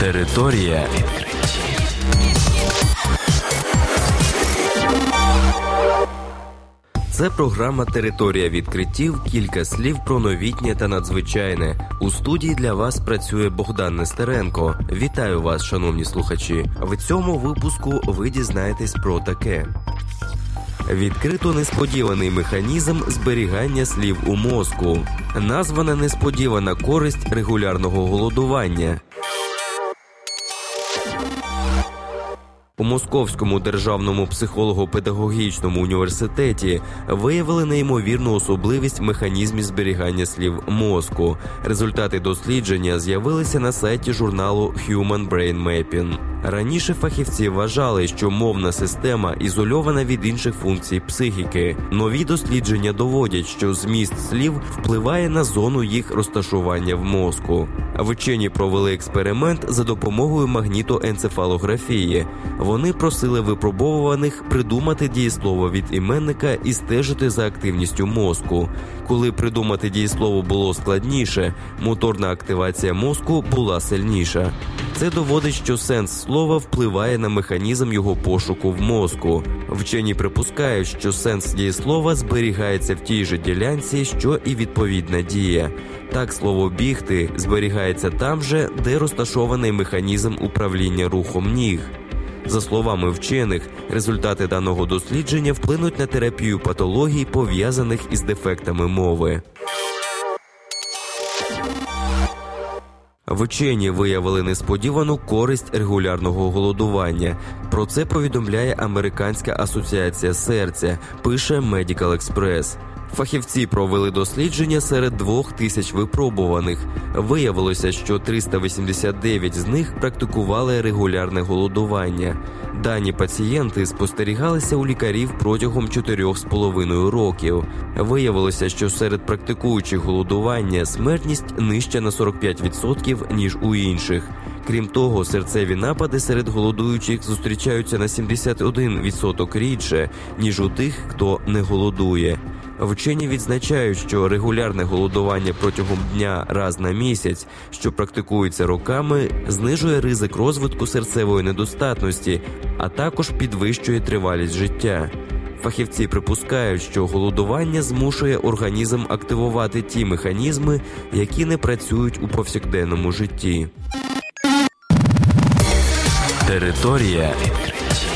Територія відкриттів. Це програма Територія відкриттів. Кілька слів про новітнє та надзвичайне. У студії для вас працює Богдан Нестеренко. Вітаю вас, шановні слухачі. В цьому випуску ви дізнаєтесь про таке. Відкрито несподіваний механізм зберігання слів у мозку. Названа несподівана користь регулярного голодування. У Московському державному психолого-педагогічному університеті виявили неймовірну особливість в механізмі зберігання слів мозку. Результати дослідження з'явилися на сайті журналу Human Brain Mapping. Раніше фахівці вважали, що мовна система ізольована від інших функцій психіки. Нові дослідження доводять, що зміст слів впливає на зону їх розташування в мозку. Вчені провели експеримент за допомогою магнітоенцефалографії. Вони просили випробовуваних придумати дієслово від іменника і стежити за активністю мозку. Коли придумати дієслово було складніше, моторна активація мозку була сильніша. Це доводить, що сенс слова впливає на механізм його пошуку в мозку. Вчені припускають, що сенс дієслова зберігається в тій же ділянці, що і відповідна дія. Так слово бігти зберігається там же, де розташований механізм управління рухом ніг. За словами вчених, результати даного дослідження вплинуть на терапію патологій, пов'язаних із дефектами мови. Вчені виявили несподівану користь регулярного голодування. Про це повідомляє Американська асоціація серця. Пише Medical Express. Фахівці провели дослідження серед двох тисяч випробуваних. Виявилося, що 389 з них практикували регулярне голодування. Дані пацієнти спостерігалися у лікарів протягом 4,5 років. Виявилося, що серед практикуючих голодування смертність нижча на 45% ніж у інших. Крім того, серцеві напади серед голодуючих зустрічаються на 71% рідше, ніж у тих, хто не голодує. Вчені відзначають, що регулярне голодування протягом дня раз на місяць, що практикується роками, знижує ризик розвитку серцевої недостатності, а також підвищує тривалість життя. Фахівці припускають, що голодування змушує організм активувати ті механізми, які не працюють у повсякденному житті. Територія відкриттів.